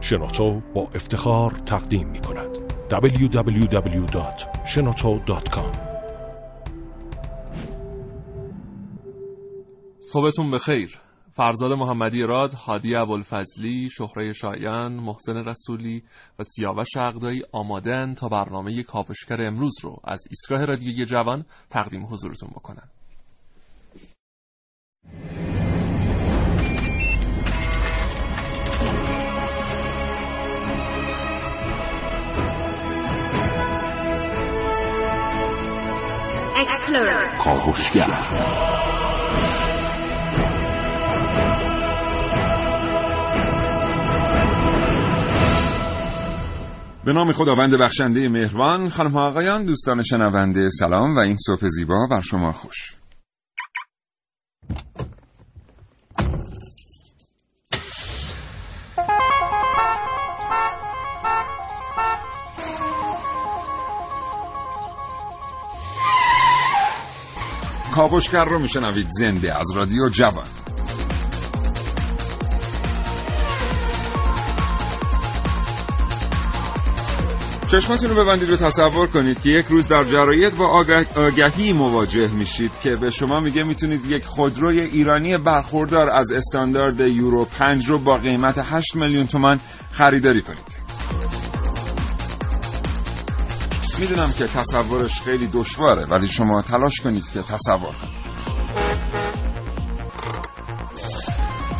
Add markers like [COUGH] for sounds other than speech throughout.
شنوتو با افتخار تقدیم می کند www.shenoto.com صبحتون بخیر فرزاد محمدی راد، هادی ابوالفضلی، شهره شایان، محسن رسولی و سیاوش عقدایی آمادن تا برنامه کاوشگر امروز رو از ایستگاه رادیویی جوان تقدیم حضورتون بکنن. کاوشگر به نام خداوند بخشنده مهربان خانم ها آقایان دوستان شنونده سلام و این صبح زیبا بر شما خوش. کاوشگر رو میشنوید. زنده از رادیو جوان. چشماتون رو ببندید و تصور کنید که یک روز در جرایت با آگهی مواجه میشید که به شما میگه می‌تونید یک خودروی ایرانی برخوردار از استاندارد یورو 5 رو با قیمت 8 میلیون تومان خریداری کنید. می‌دونم که تصورش خیلی دشواره ولی شما تلاش کنید که تصور کنید.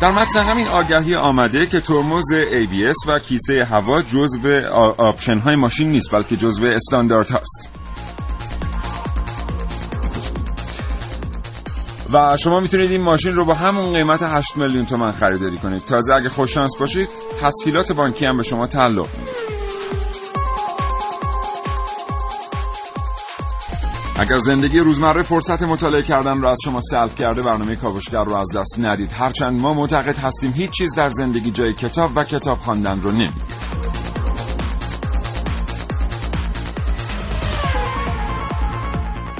در متن همین آگهی آمده که ترمز ABS و کیسه هوا جزو آپشن های ماشین نیست بلکه جزو استاندارد هست و شما می‌تونید این ماشین رو با همون قیمت 8 میلیون تومن خریداری کنید. تازه اگه خوش شانس باشید تسهیلات بانکی هم به شما تعلق میده اگر زندگی روزمره فرصت مطالعه کردن را از شما سلب کرده برنامه کاوشگر رو از دست ندید. هرچند ما معتقد هستیم هیچ چیز در زندگی جای کتاب و کتاب خواندن رو نمی‌گیره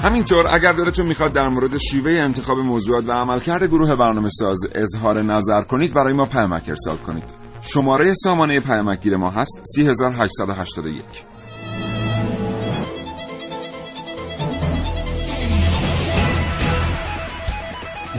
همینطور اگر دلتون می‌خواد در مورد شیوه انتخاب موضوعات و عملکرد گروه برنامه ساز اظهار نظر کنید برای ما پیامک ارسال کنید. شماره سامانه پیامک ما هست 3881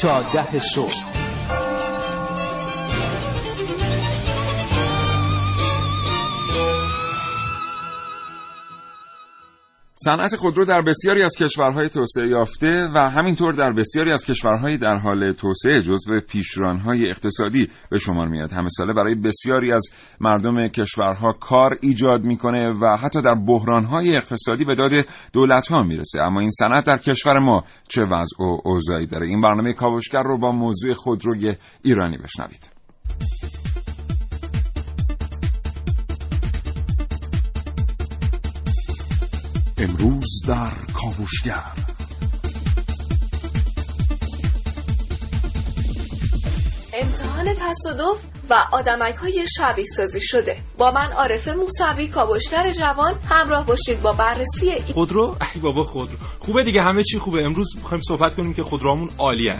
تا ده صبح صنعت خودرو در بسیاری از کشورهای توسعه یافته و همینطور در بسیاری از کشورهای در حال توسعه جزو پیشرانهای اقتصادی به شمار میاد. همه ساله برای بسیاری از مردم کشورها کار ایجاد می‌کنه و حتی در بحرانهای اقتصادی به داد دولتها می‌رسه. اما این صنعت در کشور ما چه وضع و اوضاعی داره؟ این برنامه کاوشگر رو با موضوع خودروی ایرانی بشنوید. امروز در کاوشگر. امتحان تصادف و آدمک های شبیه سازی شده. با من عارفه موسوی کاوشگر جوان همراه باشید با بررسی این خودرو؟ ای بابا خودرو. خوبه دیگه همه چی خوبه. امروز می‌خوایم صحبت کنیم که خودروامون عالیه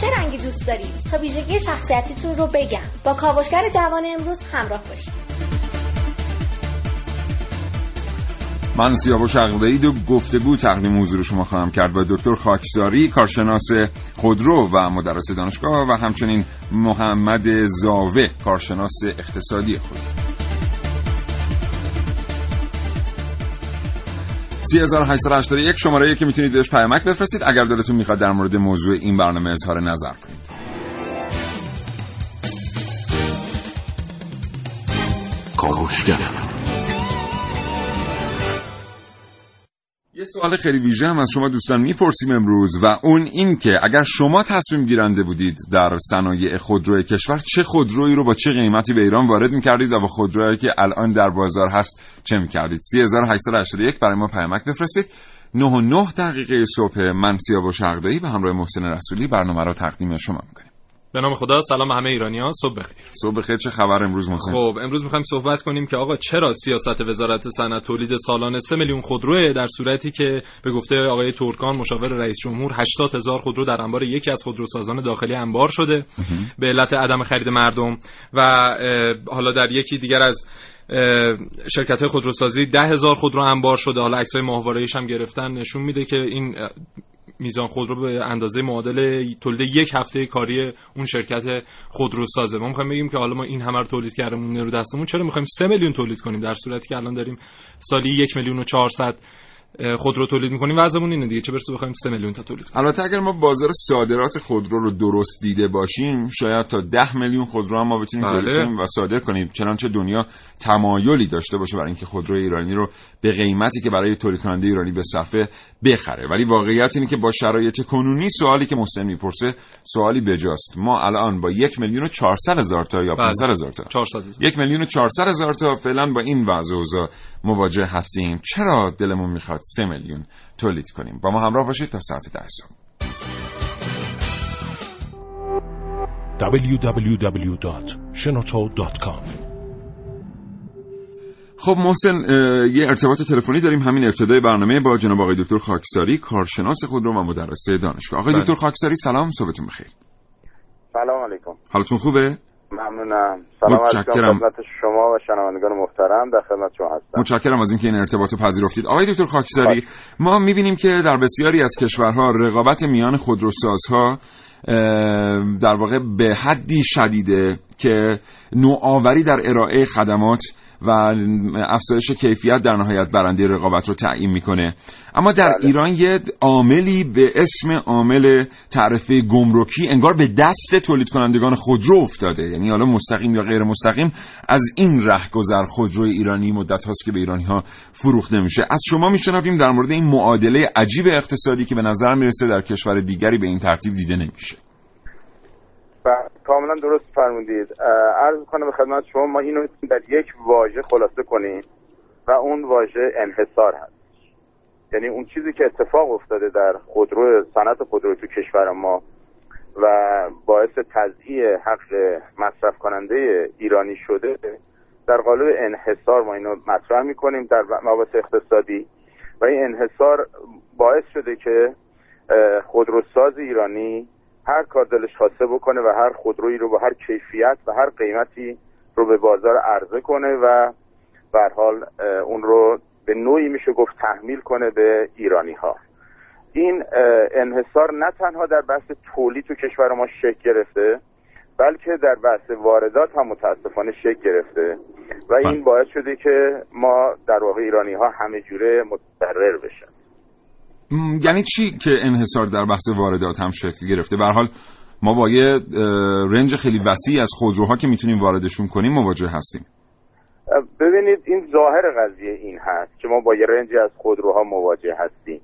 چه رنگی دوست دارید؟ تا ویژگی شخصیتیتون رو بگم. با کاوشگر جوان امروز همراه باشید. من سیاوش عقدایی دو گفتگو تقدیم حضور شما خواهم کرد با دکتر خاکساری کارشناس خودرو و مدرس دانشگاه و همچنین محمد زاوه کارشناس اقتصادی خودرو 3881 شماره که می‌تونید بهش پیامک بفرستید. اگر دلتون می‌خواد در مورد موضوع این برنامه اظهار نظر کنید. کاوشگر یه سوال خیلی ویژه هم از شما دوستان می‌پرسیم امروز و اون این که اگر شما تصمیم گیرنده بودید در صنایع خودروی کشور چه خودرویی رو با چه قیمتی به ایران وارد می‌کردید و با خودرویی که الان در بازار هست چه می‌کردید؟ 3881 برای ما پیامک بفرستید. 9 و 9 دقیقه صبح من سیاوش شغدایی به همراه محسن رسولی برنامه رو تقدیم شما می‌کنیم. به نام خدا سلام همه ایرانیان صبح بخیر. صبح بخیر چه خبر امروز محسن؟ خب امروز می‌خوایم صحبت کنیم که آقا چرا سیاست وزارت صنعت تولید سالانه 3 میلیون خودروه در صورتی که به گفته آقای ترکان مشاور رئیس جمهور 80 هزار خودرو در انبار یکی از خودروسازان داخلی انبار شده به علت عدم خرید مردم و حالا در یکی دیگر از شرکت های خودروسازی ده هزار خودرو انبار شده. حالا عکسای ماهواره‌ایش هم گرفتن. نشون میده که این میزان خودرو به اندازه معادل تولید یک هفته کاری اون شرکت خودروسازه. ما می‌خوایم بگیم که حالا ما این همه رو تولید کردیم رو دستمون. چرا می‌خوایم 3 میلیون تولید کنیم؟ در صورتی که الان داریم سالی یک میلیون و 400 خودرو تولید می‌کنیم وضعمون اینه دیگه چه برسه بخوایم 3 میلیون تا تولید کنیم. البته اگر ما بازار صادرات خودرو رو درست دیده باشیم شاید تا 10 میلیون خودرو هم ما بتونیم بله. تولید کنیم و صادر کنیم. چنانچه دنیا تمایلی داشته باشه برای اینکه خودرو ایرانی رو به قیمتی که برای تولید کننده ایرانی به صفحه بخره. ولی واقعیت اینه که با شرایط کنونی سوالی که محسن می‌پرسه سوالی بجاست. ما الان با یک میلیون و 400 هزار تا یا 500 هزار تا؟ 400 یک میلیون و 400 هزار تا فعلا با این وضع مواجه هستیم. چرا دلمون می‌خواد 3 میلیون تولید کنیم. با ما همراه باشید تا ساعت 10 صبح. www.shenoto.com خب محسن یه ارتباط تلفنی داریم. همین ابتدای برنامه با جناب آقای دکتر خاکساری کارشناس خودرو و مدرس دانشگاه. آقای بله. دکتر خاکساری سلام صبحتون بخیر. سلام علیکم. حالتون خوبه؟ ممنونم. سلام علیکم متشکرم. خدمت شما و شنوندگان محترم در خدمت شما هستم. متشکرم از اینکه این ارتباط رو پذیرفتید. آقای دکتر خاکساری ما می‌بینیم که در بسیاری از کشورها رقابت میان خودروسازها در واقع به حدی شدیده که نوآوری در ارائه خدمات و افزایش کیفیت در نهایت برنده رقابت رو تعیین می‌کنه. اما در ایران یه عاملی به اسم عامل تعرفه گمرکی انگار به دست تولید کنندگان خودرو افتاده. یعنی حالا مستقیم یا غیر مستقیم از این رهگذر خودروی ایرانی مدت هاست که به ایرانی ها فروخته میشه. از شما میشنویم در مورد این معادله عجیب اقتصادی که به نظر می‌رسه در کشور دیگری به این ترتیب دیده نمیشه. کاملا درست فرمودید. عرض کنم به خدمت شما ما اینو در یک واژه خلاصه کنیم و اون واژه انحصار هست. یعنی اون چیزی که اتفاق افتاده در خودرو صنعت خودرو تو کشور ما و باعث تضییع حق مصرف کننده ایرانی شده در قالب انحصار ما اینو مطرح می‌کنیم در مباحث اقتصادی. و این انحصار باعث شده که خودروساز ایرانی هر کار دلش خواسته بکنه و هر خودرویی رو با هر کیفیت و هر قیمتی رو به بازار عرضه کنه و به هر حال اون رو به نوعی میشه گفت تحمیل کنه به ایرانی ها این انحصار نه تنها در بحث تولید تو کشور ما شکل گرفته بلکه در بحث واردات هم متاسفانه شکل گرفته و این بله. باعث شده که ما در واقع ایرانی ها همه جوره متضرر بشن یعنی چی که انحصار در بحث واردات هم شکل گرفته؟ به حال ما با یه رنج خیلی وسیع از خودروها که می‌تونیم واردشون کنیم مواجه هستیم. ببینید این ظاهر قضیه این هست که ما با یه رنجی از خودروها مواجه هستیم.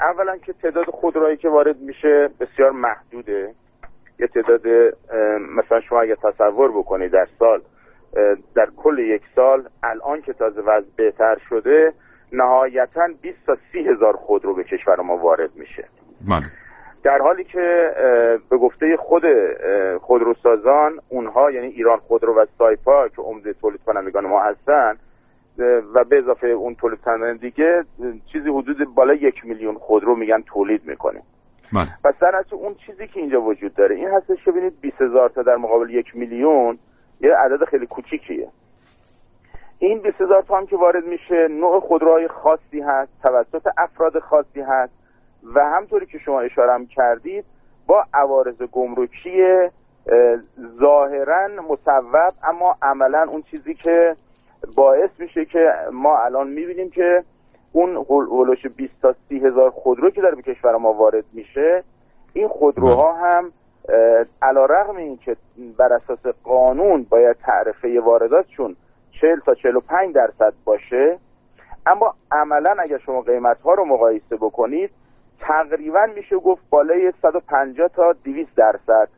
اولا که تعداد خودروهایی که وارد میشه بسیار محدوده. یه تعداد مثلا شما اگه تصور بکنید در سال در کل یک سال الان که تازه وضع بهتر شده نهایتا 20 تا 30 هزار خودرو به کشور ما وارد میشه. بله در حالی که به گفته خود خودروسازان اونها یعنی ایران خودرو و سایپا که عمده تولید کنندگان ما هستن و به اضافه اون تولید کنندگان دیگه چیزی حدود بالا یک میلیون خودرو میگن تولید می‌کنیم. پس در اون چیزی که اینجا وجود داره این هستش که ببینید 20 هزار تا در مقابل یک میلیون یه عدد خیلی کوچیکیه. این 20 هزار تا هم که وارد میشه نوع خودروهای خاصی هست توسط افراد خاصی هست و همطوری که شما اشاره هم کردید با عوارض گمرکی اه، ظاهرا مصوب اما عملا اون چیزی که باعث میشه که ما الان می‌بینیم که اون هولوش 20 تا 30 هزار خودرو که داره به کشور ما وارد میشه این خودروها هم علا رغم این که بر اساس قانون باید تعرفه وارداتشون 40 تا 45 درصد باشه. اما عملا اگر شما قیمت ها رو مقایسه بکنید تقریبا میشه گفت بالای 150 تا 200 درصد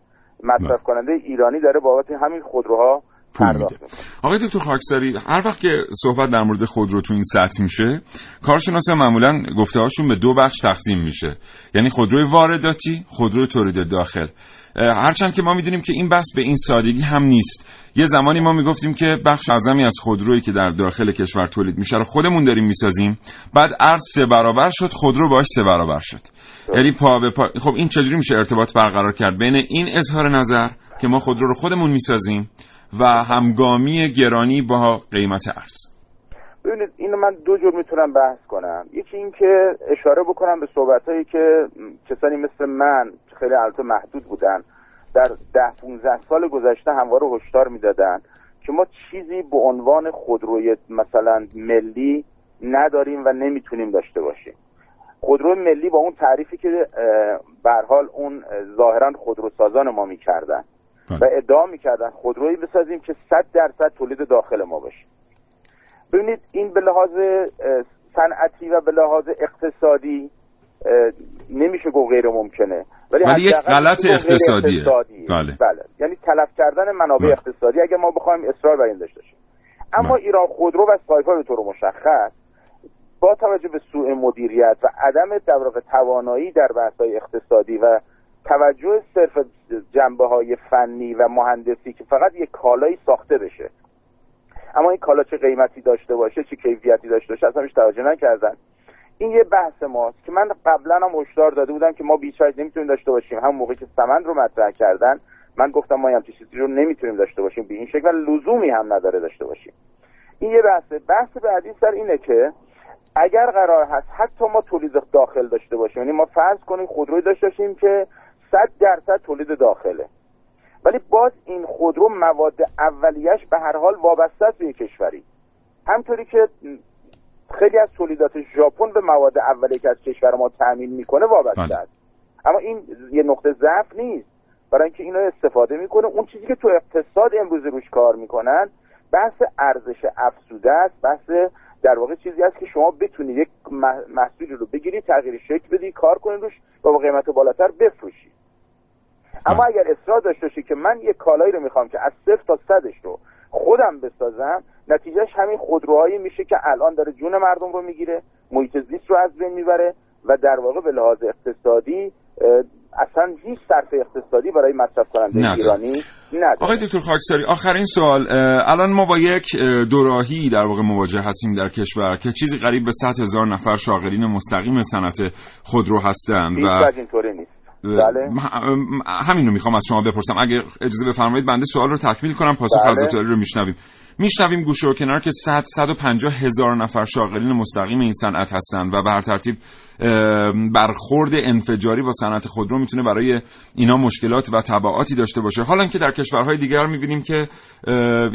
مصرف کننده ایرانی داره بابت همین خودروها پول میده. آقای دکتر خاکساری هر وقت که صحبت در مورد خودرو تو این سطح میشه کارشناسا معمولا گفته هاشون به دو بخش تقسیم میشه. یعنی خودروی وارداتی خودروی تولید داخل. هرچند که ما می‌دونیم که این بحث به این سادگی هم نیست. یه زمانی ما می‌گفتیم که بخش اعظمی از خودرویی که در داخل کشور تولید میشه رو خودمون داریم می‌سازیم. بعد ارز سه برابر شد خودرو باش سه برابر شد. یعنی پا به پا خب این چجوری میشه ارتباط برقرار کرد؟ بین این اظهار نظر که ما خودرو رو خودمون می‌سازیم و همگامی گرانی با قیمت ارز. ببینید اینو من دو جور می‌تونم بحث کنم. یکی این که اشاره بکنم به صحبت هایی که کسانی مثل من خیلی البته محدود بودن در ده 15 سال گذشته همواره هشدار می‌دادن که ما چیزی به عنوان خودروی مثلا ملی نداریم و نمی‌تونیم داشته باشیم. خودرو ملی با اون تعریفی که به حال اون اه، ظاهرا خودروسازان ما می‌کردن. و ادعا می‌کردن خودرویی بسازیم که 100 درصد تولید داخل ما باشه ببینید این به لحاظ صنعتی و به لحاظ اقتصادی نمیشه گفت غیر ممکنه ولی یک حداقل غلط اقتصادیه. اقتصادیه. بله. بله یعنی تلف کردن منابع بله. اقتصادی اگر ما بخوایم اصرار بر این داشته باشیم اما بله. ایران خودرو و سایپا به طور مشخص با توجه به سوء مدیریت و عدم در توانایی در بحث‌های اقتصادی و توجه صرف جنبه های فنی و مهندسی که فقط یک کالایی ساخته بشه. اما این کالا چه قیمتی داشته باشه چه کیفیتی داشته باشه اصلا توجه نکردن. این یه بحث ماست که من قبلا هم هشدار داده بودم که ما بیش از نمی‌تونیم داشته باشیم. هم موقعی که سمن رو مطرح کردن من گفتم ما همچین چیزی رو نمی‌تونیم داشته باشیم به این شکل و لزومی هم نداره داشته باشیم. این یه بحثه. بحث بعدی سر اینه که اگر قرار هست حتی ما تولید داخل داشته باشیم یعنی ما فرض کنیم خودروی داشته باشیم که 100 درصد تولید داخله. ولی باز این خودرو مواد اولیش به هر حال وابسته است به یک کشوری. همطوری که خیلی از تولیدات ژاپن به مواد اولیه که از کشور ما تامین می‌کنه وابسته بله. است. اما این یه نقطه ضعف نیست. برای اینکه اینو استفاده می‌کنه اون چیزی که تو اقتصاد امروز روش کار می‌کنن بحث ارزش افزوده است بحث در واقع چیزی است که شما بتونید یک مح- محصولی رو بگیری تغییر شکل بدی کار کنید روش و با قیمت بالاتر بفروشی. اما اگر اصرار داشته باشی که من یک کالایی رو می‌خوام که از صفر تا صدش رو خودم بسازم نتیجهش همین خودروهایی میشه که الان داره جون مردم رو می‌گیره محیط زیست رو از بین می‌بره و در واقع به لحاظ اقتصادی اصلا هیچ صرف اقتصادی برای مصرف کننده. ایرانی نداره. آقای دکتر خاکساری آخرین سوال الان ما با یک اه، دوراهی در واقع مواجه هستیم در کشور که چیزی قریب به 100 هزار نفر شاغلین مستقیم صنعت خودرو هستند و اینطوری نیست. بله. رو می‌خوام از شما بپرسم. اگه اجازه بفرمایید بنده سوال رو تکمیل کنم پاسخ بله. دکتری رو میشنویم. میشنویم گوشه و کنار که 100 150 هزار نفر شاغلین مستقیم این صنعت هستند و به هر ترتیب برخورد انفجاری با صنعت خودرو می‌تونه برای اینا مشکلات و تبعاتی داشته باشه. حالا که در کشورهای دیگر می‌بینیم که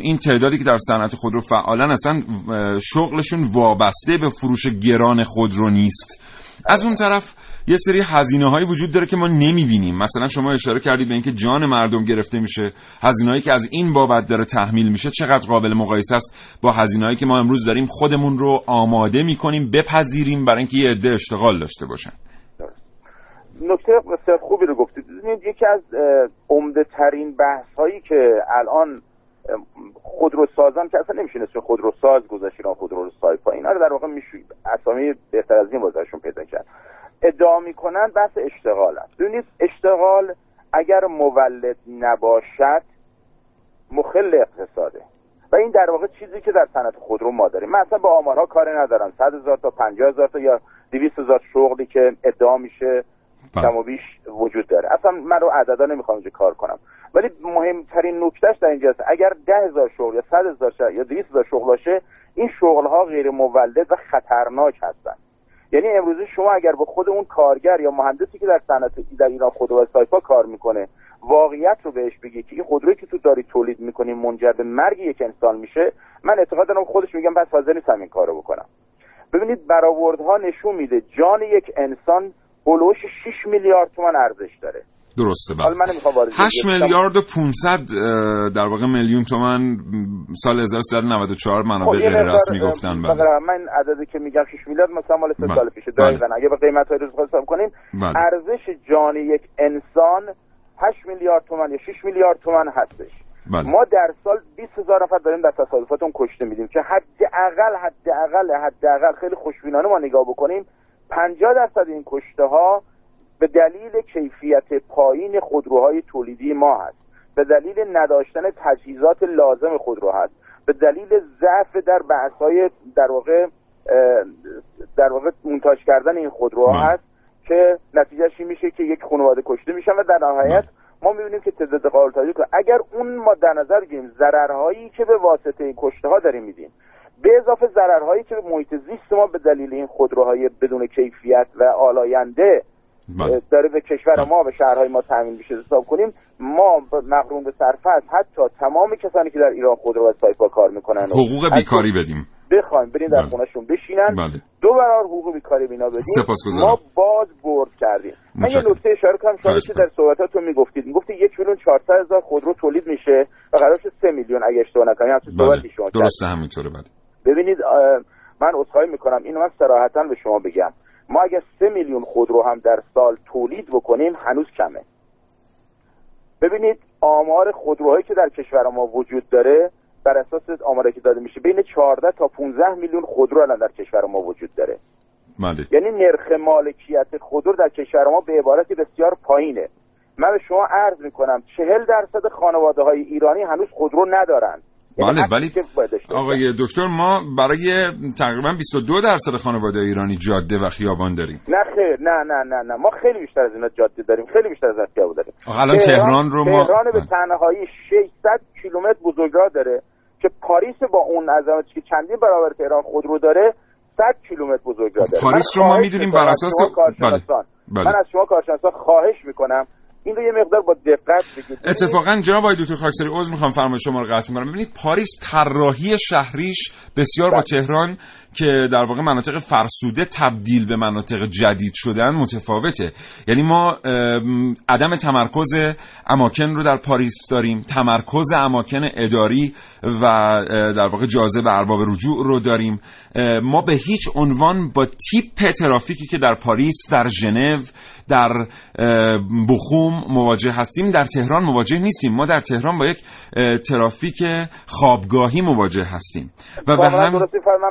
این تعدادی که در صنعت خودرو فعالن اصلا شغلشون وابسته به فروش گران خودرو نیست. از اون طرف یه سری هزینه هایی وجود داره که ما نمی‌بینیم. مثلا شما اشاره کردید به اینکه جان مردم گرفته میشه. هزینه هایی که از این بابت داره تحمیل میشه چقدر قابل مقایسه است با هزینه هایی که ما امروز داریم خودمون رو آماده می‌کنیم بپذیریم برای اینکه یه عده اشتغال داشته باشن. نکته بسیار خوبی رو گفتید. یکی از عمده ترین بحث هایی که الان خودروسازان که اصلا نمیشه اسم خودروساز گذاشت اینا خودرو سایپا اینا رو در واقع میشه اسامی بهتر از این واسهشون پیدا کرد. ادعا می‌کنن بحث اشتغال است. ببینید اشتغال اگر مولد نباشد مخل اقتصاده. و این در واقع چیزی که در صنعت خودرو ما داریم. من اصلا با آمارها کاری ندارم. 100 هزار تا 50 هزار تا یا 200 هزار شغلی که ادعا میشه. کم و بیش وجود داره. اصلا من رو عددا نمی‌خوام اینجا کار کنم. ولی مهمترین نکتهش در اینجاست. اگر ده هزار شغل یا صد هزار شغل یا دویست هزار شغل باشه این شغل ها غیر مولد و خطرناک هستن. یعنی امروزه شما اگر به خود اون کارگر یا مهندسی که در صنعت در ایران خودرو و سایپا کار می‌کنه واقعیت رو بهش بگی که این خودرویی که تو داری تولید می‌کنی منجر به مرگ یک انسان میشه من اعتقاد دارم خودش میگم بس حاضر نیستم این کارو بکنم. ببینید برآوردها نشون میده جان یک انسان هلوش 6 میلیارد تومان ارزش داره درسته حالا بله من نمی‌خوام وارد 8 جزئیات میلیارد و 500 اه، در واقع میلیون تومن سال 1394 منابع خب، غیر رسمی گفتن بله من عددی که میگم 6 میلیارد مثلا مال سه بله. سال پیشه بله. دقیقاً اگه به قیمت های روز حساب کنیم بله. ارزش جان یک انسان 8 میلیارد تومن یا 6 میلیارد تومن هستش بله. ما در سال 20 هزار نفر داریم در تصادفات اون کشته میدیم که حداقل حداقل حداقل خیلی خوشبینانه ما نگاه بکنیم 50 درصد این کشته ها به دلیل کیفیت پایین خودروهای تولیدی ما هست. به دلیل نداشتن تجهیزات لازم خودرو هست. به دلیل ضعف در بحث‌های در واقع در واقع مونتاژ کردن این خودروها. هست که نتیجهش این میشه که یک خانواده کشته میشن و در نهایت ما می‌بینیم که تعداد قابل توجه اگر اون ما در نظر بگیریم ضررهایی که به واسطه این کشته ها داریم میدیم. به اضافه ضررهایی که به محیط زیست ما به دلیل این خودروهای بدون کیفیت و آلاینده بله. داره به کشور ما به شهرهای ما تامین میشه حساب کنیم ما مقرون به صرفه از حتی تمام کسانی که در ایران خودرو و سایپا کار می‌کنن حقوق بیکاری بدیم بخوایم برین در بله. خونهشون بشینن بله دو برابر حقوق بیکاری بینا بدیم. ما باز برد کردیم من یه. نکته اشاره کنم شما که در صحبتاتون می‌گفتید می‌گفتید یک میلیون 400 هزار خودرو تولید میشه و قرار شد 3 میلیون اگه اشتباه نکنم همچین بله. درسته همینطوره بله ببینید من عذرخواهی می‌کنم. اینو من صراحتا به شما بگم. ما اگر سه میلیون خودرو هم در سال تولید بکنیم هنوز کمه. ببینید آمار خودروهایی که در کشور ما وجود داره بر اساس آماری که داده میشه بین 14 تا 15 میلیون خودرو الان در کشور ما وجود داره. بله. یعنی نرخ مالکیت خودرو در کشور ما به عبارتی بسیار پایینه. من به شما عرض می‌کنم چهل درصد خانواده های ایرانی هنوز خودرو ندارن. یعنی بله ولی. آقای دکتر ما برای تقریبا 22 درصد خانواده ایرانی جاده و خیابان داریم نه خیر نه نه نه نه ما خیلی بیشتر از اینا جاده داریم خیلی بیشتر از خیابون داریم الان تهران رو ما تهران به بله. تنهایی 600 کیلومتر بزرگراه داره که پاریس با اون عظمتی که چندین برابر تهران خودرو داره 100 کیلومتر بزرگراه داره پاریس رو ما می‌دونیم بر اساس-. بله. بله. من از شما کارشناسان خواهش می‌کنم این رو یه مقدار با دقت بگید. اتفاقا جناب آقای دکتر خاکساری عذر می‌خوام فرمایش شما رو قطع می‌کنم. ببینید پاریس طراحی شهریش بسیار با بله. تهران که در واقع مناطق فرسوده تبدیل به مناطق جدید شدن متفاوته. یعنی ما عدم تمرکز اماکن رو در پاریس داریم. تمرکز اماکن اداری و در واقع جاذب ارباب رجوع رو داریم. ما به هیچ عنوان با تیپ ترافیکی که در پاریس در ژنو در بخوم مواجه هستیم در تهران مواجه نیستیم. ما در تهران با یک ترافیک خوابگاهی مواجه هستیم. و به هم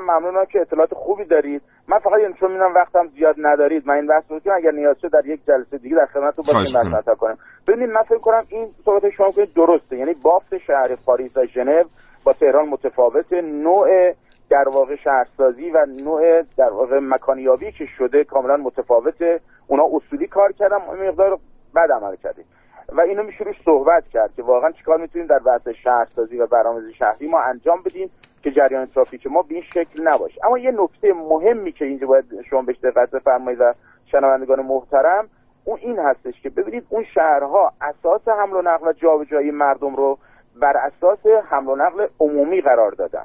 ممنونم که اطلاعات خوبی دارید؟ من فقط این چون می‌دونم وقتم زیاد ندارید من این بحث رو که اگر نیاز شد در یک جلسه دیگه در خدمتتون باشیم بحث کنم. ببینید من فکر کنم این صحبت شما کنید درسته. یعنی بافت شهر پاریس و ژنو با تهران متفاوت نوع در واقع شهرسازی و نوع در واقع مکانیابی که شده کاملا متفاوته. اونا اصولی کار یه مقدار بد عمل کردیم. و اینو میشه روش صحبت کرد که واقعا چیکار می‌تونیم در بحث شهرسازی و برنامه‌ریزی شهری ما انجام بدیم که جریان ترافیک ما به این شکل نباشه اما یه نکته مهمی که اینجا باید شما بهش دقت بفرمایید و شنوندگان محترم اون این هستش که ببینید اون شهرها اساس حمل و نقل و جابجایی مردم رو بر اساس حمل و نقل عمومی قرار دادن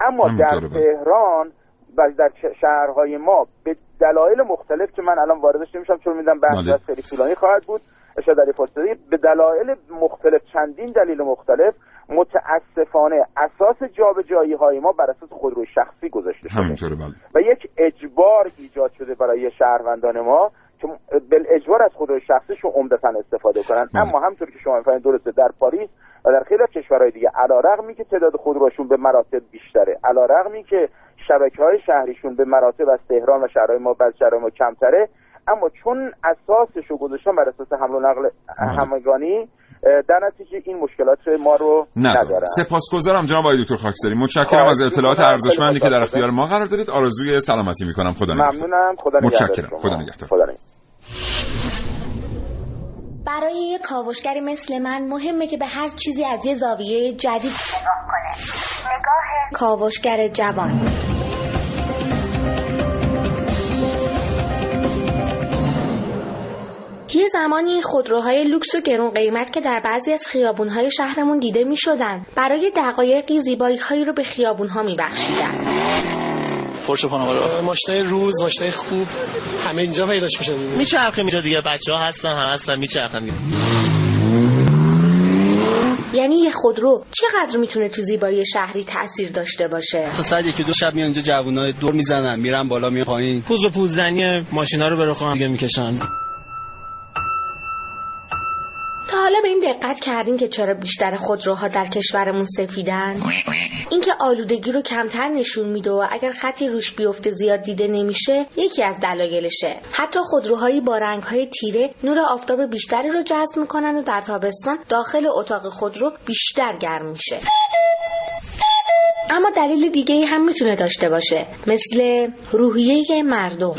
اما در. تهران و در شهرهای ما به دلایل مختلف که من الان واردش نمیشم چون میدم بحث بله. خیلی طولانی خواهد بود این فرصتی به دلایل مختلف چندین دلیل مختلف متاسفانه اساس جابجایی های ما بر اساس خودروی شخصی گذاشته شده. بله. و یک اجبار ایجاد شده برای شهروندان ما که بل اجبار از خودروی شخصیشون عمدتا استفاده کنن. بله. اما همطور که شما می‌فهمید درسته در پاریس و در خیلی از کشورهای دیگه علیرغمی که تعداد خودروهاشون به مراتب بیشتره علیرغمی که شبکه های شهریشون به مراتب از تهران و شهرهای ما بعض شهرهای ما کمتره اما چون اساسش رو گذاشتن بر اساس حمل و نقل همگانی در نتیجه این مشکلات ما رو نداره ندارن. سپاسگزارم جناب آقای دکتر خاکساری متشکرم از اطلاعات. ارزشمندی که در. اختیار ما قرار دارید آرزوی سلامتی می‌کنم. خدا نگهدار. ممنونم. خدا نگهدار متشکرم. خدا نگهدار. برای یک کاوشگری مثل من مهمه که به هر چیزی از یه زاویه جدید نگاه کنه نگاه. کاوشگر جوان. یه زمانی خودروهای لوکس و گرون قیمت که در بعضی از خیابونهای شهرمون دیده می شدن برای دقایقی زیبایی هایی رو به خیابونها می بخشیدن. پرش ماشینای روز ماشینای خوب همه اینجا پیداش میشه. میچرخیم اینجا دیگه بچه ها هستن هم هستن میچرخن یعنی یه خودرو چقدر می‌تونه تو زیبایی شهری تاثیر داشته باشه؟ تا ساعت یکی دو شب میان اینجا جوونای دور می‌زنن میرن بالا میان پایین. پوز و پوز زنی ماشینا رو به رخ هم دیگه می‌کشن. حالا به این دقت کردین که چرا بیشتر خودروها در کشورمون سفیدن؟ اینکه آلودگی رو کمتر نشون میده و اگر خطی روش بیفته زیاد دیده نمیشه یکی از دلایلشه. حتی خودروهایی با رنگهای تیره نور آفتاب بیشتری رو جذب می‌کنن و در تابستان داخل اتاق خودرو بیشتر گرم میشه. اما دلیل دیگه هم می‌تونه داشته باشه مثل روحیه مردم.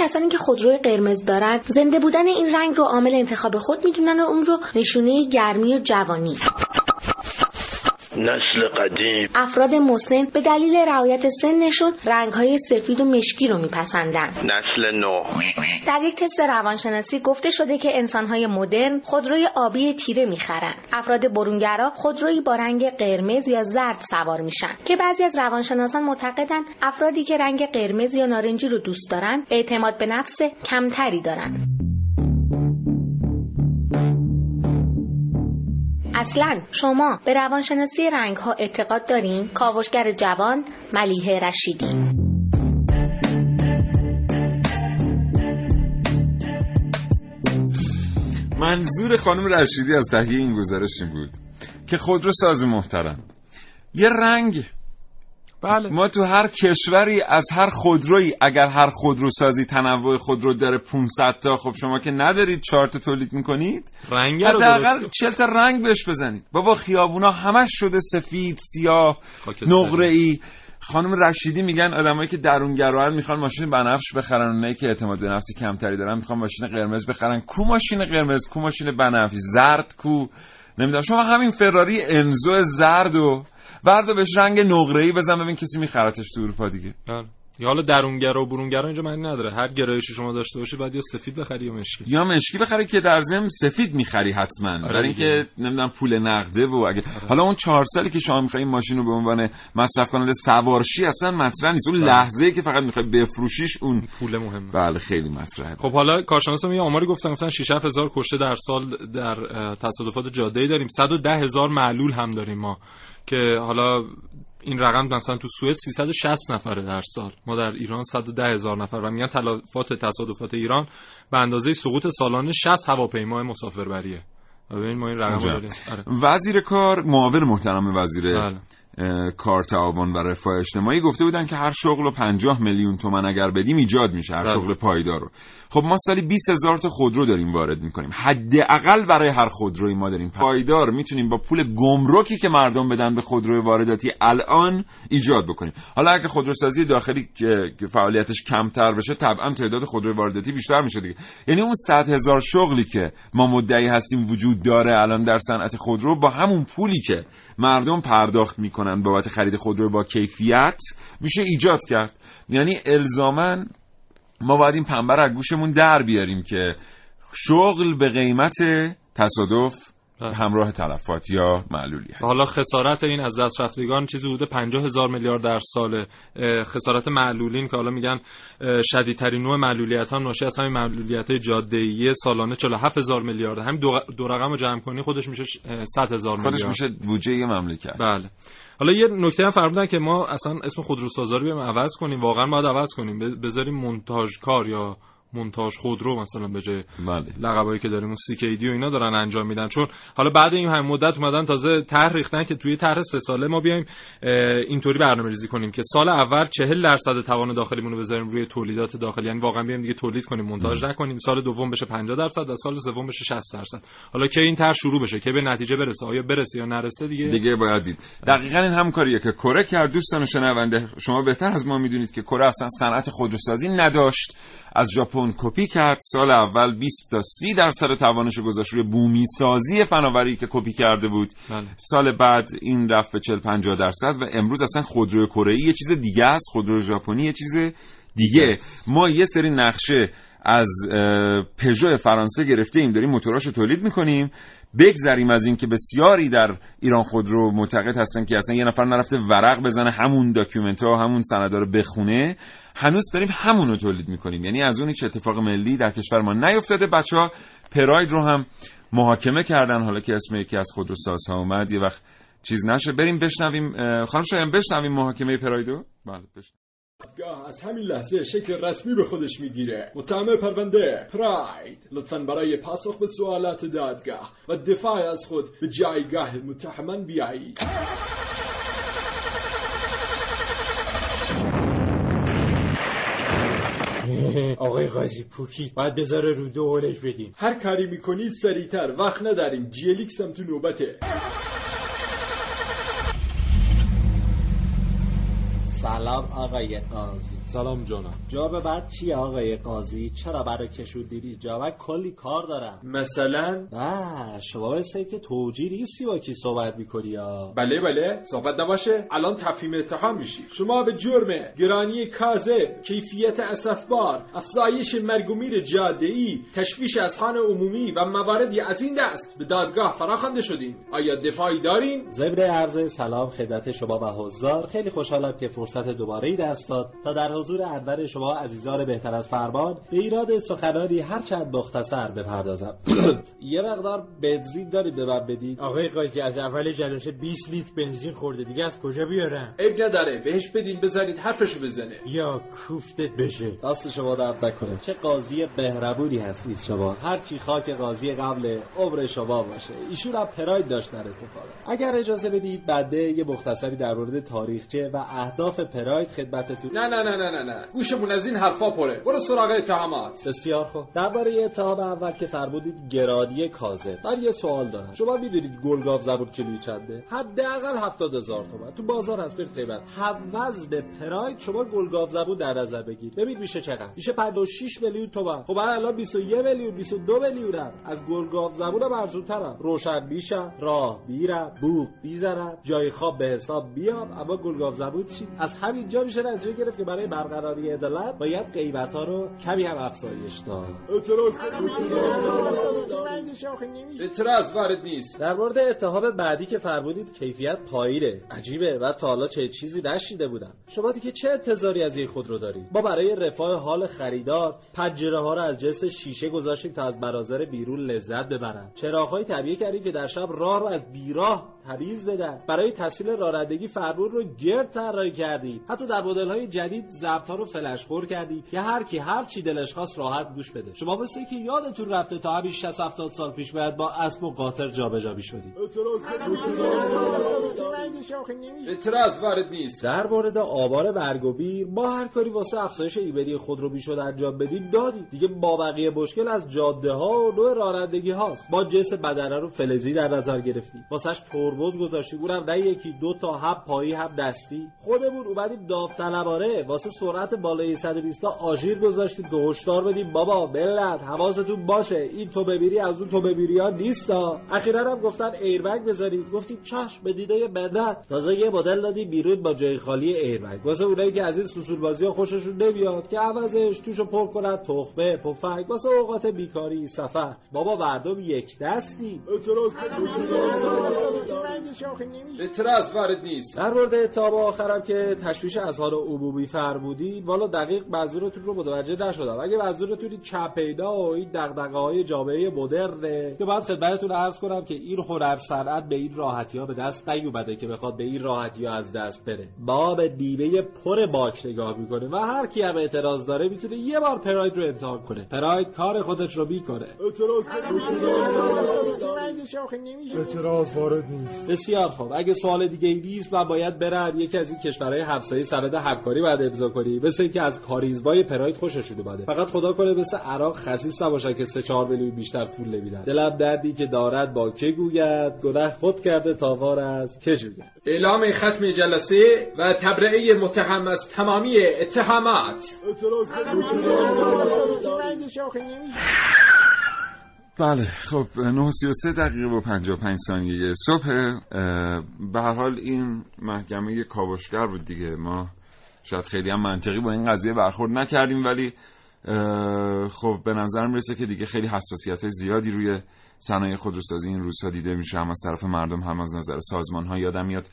کسانی که خودروی قرمز دارن زنده بودن این رنگ رو عامل انتخاب خود می‌دونن و اون رو نشونه گرمی و جوانی. نسل قدیم. افراد مسن به دلیل رعایت سنشون رنگهای سفید و مشکی رو میپسندن نسل نو. در یک تست روانشناسی گفته شده که انسانهای مدرن خودروی آبی تیره می‌خرن افراد برونگرا خودرویی با رنگ قرمز یا زرد سوار میشن. که بعضی از روانشناسان معتقدند افرادی که رنگ قرمز یا نارنجی رو دوست دارن اعتماد به نفس کمتری دارن. اصلا شما به روانشناسی رنگ ها اعتقاد دارین؟ کاوشگر جوان ملیحه رشیدی منظور خانم رشیدی از تهیه این گزارش این بود که خودرو ساز محترم یه رنگ بله. ما تو هر کشوری از هر خودرویی اگر هر خودروسازی تنوع خودرو داره 500 تا خب شما که ندارید چهار تا تولید می‌کنید رنگ رو حداقل درست 40 تا رنگ بهش بزنید. بابا خیابونا همش شده سفید سیاه. نقره ای خانم رشیدی میگن آدمایی که درونگرایان می‌خوان ماشین بنفش بخرن. اونایی که اعتماد به نفسی کمتری دارن می‌خوان ماشین قرمز بخرن. کو ماشین قرمز؟ کو ماشین بنفش؟ زرد کو؟ نمی‌دونم. شما همین فراری انزو زرد و بردا بهش رنگ نقره ای بزن ببین کسی میخرتش تو اروپا دیگه بله. یا حالا درونگرا و برونگرا اینجا معنی نداره. هر گرایشی شما داشته باشی باید یا سفید بخری یا مشکی. یا مشکی بخری که در ضمن سفید می‌خری حتما. آره برای. اینکه نمی‌دونم پول نقده و اگه حالا اون چهار سالی که شما می‌خوای این ماشین رو به عنوان مصرف کننده سوارشی اصلا مطرح نیست. اون بله. لحظه که فقط می‌خوای بفروشیش اون پول مهمه. بله خیلی مطرحه. خب حالا کارشناسا یه آماری گفتن گفتن 6 هزار کشته در سال در تصادفات جاده داریم. 110 هزار معلول هم داریم ما که حالا این رقم مثلا تو سوئد 360 نفره در سال ما در ایران 110 هزار نفر و میگن تلفات تصادفات ایران به اندازه سقوط سالانه 60 هواپیمای مسافربریه و ببین ما این رقم. داریم آره. وزیر کار معاون محترم وزیر بله. کار تعاون و رفاه اجتماعی گفته بودن که هر شغل رو 50 میلیون تومن اگر بدیم ایجاد میشه هر بله. شغل پایدار رو. خب ما سالی 20 هزار تا خودرو داریم وارد می‌کنیم. حداقل برای هر خودروی ما داریم. پایدار می‌تونیم با پول گمرکی که مردم بدن به خودروی وارداتی الان ایجاد بکنیم. حالا اگه خودروسازی داخلی که فعالیتش کمتر بشه طبعا تعداد خودروی وارداتی بیشتر میشه دیگه. یعنی اون 100 هزار شغلی که ما مدعی هستیم وجود داره الان در صنعت خودرو با همون پولی که مردم پرداخت می‌کنن بابت خرید خودرو با کیفیت میشه ایجاد کرد. یعنی الزامن ما باید این پنبه رو از گوشمون در بیاریم که شغل به قیمت تصادف بله. همراه تلفات یا معلولیت. حالا خسارت این از دست رفتگان چیزی بوده 50 هزار میلیارد در سال خسارت معلولین که حالا میگن شدیدترین نوع معلولیت هم ناشی از همین معلولیت جاده‌ای سالانه 47 هزار میلیارد. همین دو, دو رقم رو جمع کنی خودش میشه اه، 100 هزار خودش میلیارد. میشه بودجه یه مملکت. بله. حالا یه نکته هم فرمودن که ما اصلا اسم خودروسازا رو عوض کنیم واقعا باید عوض کنیم. بذاریم مونتاژ کار یا مونتاژ خودرو مثلا به جای بله. لقبایی که داریم اون CKD و اینا دارن انجام میدن. چون حالا بعد این هم مدت اومدن تازه طرح ریختن که توی طرح سه ساله ما بیایم اینطوری برنامه ریزی کنیم که سال اول 40 درصد توان داخلیمون رو بذاریم روی تولیدات داخلی. یعنی واقعا بیایم دیگه تولید کنیم مونتاژ نکنیم. سال دوم بشه 50 درصد و سال سوم بشه 60 درصد. حالا که این طرح شروع بشه که به نتیجه برسه آیا برسه یا نرسه دیگه؟ دیگه باید دید. دقیقا این هم کاریه که کره کرد. دوستان شنونده شما بهتر از ما می‌دونید که کره اصلا صنعت خودروسازی نداشت. از ژاپن کپی کرد. سال اول 20 تا 30 درصد توانش رو گذاشت روی بومی سازی فناوری که کپی کرده بود. بله. سال بعد این رفت به 40 50 درصد و امروز اصلا خودروی کره یه چیز دیگه است. خودرو ژاپنی یه چیز دیگه. ما یه سری نقشه از پژو فرانسه گرفته ایم داریم موتوراشو تولید می‌کنیم. بگذریم از اینکه بسیاری در ایران خودرو معتقد هستن که اصلا یه نفر نرفته ورق بزنه همون document ها همون سندا رو بخونه. هنوز داریم همون رو تولید می‌کنیم. یعنی از اون هیچ اتفاق ملی در کشور ما نیفتاده. بچه ها پراید رو هم محاکمه کردن. حالا که اسم یکی از خودروسازها اومد یه وقت چیز نشه. بریم بشنویم خانم شایم بشنویم محاکمه پرایدو. بله بشنویم. دادگاه از همین لحظه شکل رسمی به خودش می‌گیره. متهم پرونده پراید لطفا برای پاسخ به سوالات دادگاه و دفاع از خود به جایگاه متهمان بیایید. [LAUGHS] آقای قاضی پوکی باید بذاره رو دو بدیم. هر کاری می‌کنید سریعتر. وقت نداریم. جیلیکس هم تو نوبته. سلام آقای قاضی. سلام جانم. جواب بعد چیه آقای قاضی؟ چرا برای کشوندیری جواب؟ کلی کار دارم. مثلا؟ نه شما مثل که توجی نیستی با کی صحبت می‌کنی یا؟ بله بله صحبت نباشه. الان تفهیم اتهام میشی. شما به جرم گرانی کاذب کیفیت اسفبار افزایش مرگومیر جاده ای تشویش از خان عمومی و مواردی از این دست به دادگاه فراخوانده شدین. آیا دفاعی دارین؟ ضمن عرض سلام خدمت شما و حضار خیلی خوشحالم که فرصت دوباره ای دست داد تا در حضور انور شما عزیزان بهتر از فرمان به ایراد سخنانی هر چند مختصر بپردازم. [COUGHS] یه مقدار بنزین دارید به من بدید. آقای قاضی از اول جلسه 20 لیتر بنزین خورده. دیگه از کجا بیارم؟ عیب نداره. بهش بدین بذارید حرفشو بزنه. یا کوفتت بشه. دست شما درد نکنه. چه قاضی بهربونی هستید شما. هرچی خاک قاضی قبل عمر شما باشه. ایشون هم پراید داشتن اتفاقا. اگر اجازه بدید بنده یه مختصری در مورد تاریخچه و اهداف پراید خدمتتون نه نه نه نه نه نه. گوشمون از این حرفا پره. برو سراغ اتهامات. بسیار خوب. درباره اتهام اول که فرمودید گرانی کاذب. من یه سوال دارم. شما می‌دونید گل گاوزبون کیلویی چنده؟ حداقل هفتاد هزار تومن. تو بازار هست برید قیمت هم وزن پراید شما گل گاوزبون در نظر بگیر ببین میشه چقدر. میشه 56 میلیون تومن. خب الان 21 میلیون 22 میلیون از گل گاوزبون ارزون ترم. روشن میشم راه میرم بوق می‌زنم جای خواب به حساب بیام اما گل گاوزبون چی؟ از همینجا میشه نتیجه گرفت که برای برقراری عدالت باید قیمت ها رو کمی هم افزایش داد. اعتراض اعتراض وارد نیست. در مورد اتهام بعدی که فرمودید کیفیت پایینه. عجیبه و تا حالا چه چیزی نشیده بودم. شما دیگه چه انتظاری از این خودرو دارید؟ ما برای رفاه حال خریدار پنجره ها رو از جنس شیشه گذاشتیم تا از مناظر بیرون لذت ببرن. چراغهای طبیعی کردیم که در شب راه رو از بیراه تمیز بدن. برای تسهیل رانندگی فرمون رو گرد طراحی کردیم حتی در مدل های جدید ضبط ها رو فلش خور کردیم که هر کی هر چی دلش خواست راحت گوش بده. شما مثل که یادتون رفته تا همین 60 70 سال پیش باید با اسب و قاطر جابجا می‌شدیم اعتراض وارد نیست. در مورد آبار برگ و بیر ما هر کاری واسه افزایش ایمنی خود رو می‌شد انجام بدیم دادیم. دیگه با بقیه مشکل از جاده ها و نوع رانندگی هاست. ما جنس بدنه رو فلزی در نظر گرفتیم. واسش ترمز گذاشتیم اونم نه یکی دو تا هم پایی هم دستی. خودمون اومدیم داوطلبانه واسه سرعت بالای 120 تا آژیر گذاشتیم که هشدار بدیم. بابا ملت حواستون باشه. این تو ببیری از اون تو ببیری ها نیستا. اخیرا هم گفتن ایربگ بذارید گفتیم چشم به دیده بدت تازه یه مدل دادیم بیرون با جای خالی ایربگ واسه اونایی که از این سوسول بازی ها خوششون نمیاد که عوضش توشو پر کنن تخمه پفک واسه اوقات بیکاری سفر. بابا مردم یک دستی اعتراض وارد نیست در مورد اتهام آخرم که تشویش اظهار عمومی فرمودید والا دقیق منظورتون رو متوجه نشدم اگه منظورتون چپ پیدا و این دغدغه های جامعه مدرنه که باید خدمتتون عرض کنم که این هنر صنعت به این راحتی ها به دست نیومده که بخواد به این راحتی ها از دست بره با به دیبه پر باک نگاه می‌کنه و هر کی هم اعتراض داره می‌تونه یه بار پراید رو امتحان کنه پراید کار خودش رو می‌کنه اعتراض وارد نیست بسیار خوب. اگه سوال دیگه ای نیست من باید برم یکی از این کشورهای همسایه سند همکاری باید امضا کنی. مثل اینکه از کاریزبای پراید خوششون اومده. فقط خدا کنه مثل عراق خسیس نباشن که سه چهار میلیون بیشتر پول نمیدن. دلم دردی که دارد با که گوید؟ گناه خود کرده تاوار از که جوید؟ اعلام ختم جلسه و تبرئه متهم از تمامی اتهامات. بله خب 9:33 دقیقه و 55 ثانیه صبح. به هر حال این محکمه کاوشگر بود دیگه. ما شاید خیلی هم منطقی با این قضیه برخورد نکردیم ولی خب به نظر می‌رسه که دیگه خیلی حساسیت زیادی روی صنایع خودروسازی این روزها دیده میشه. هم از طرف مردم هم از نظر سازمان ها یادم میاد.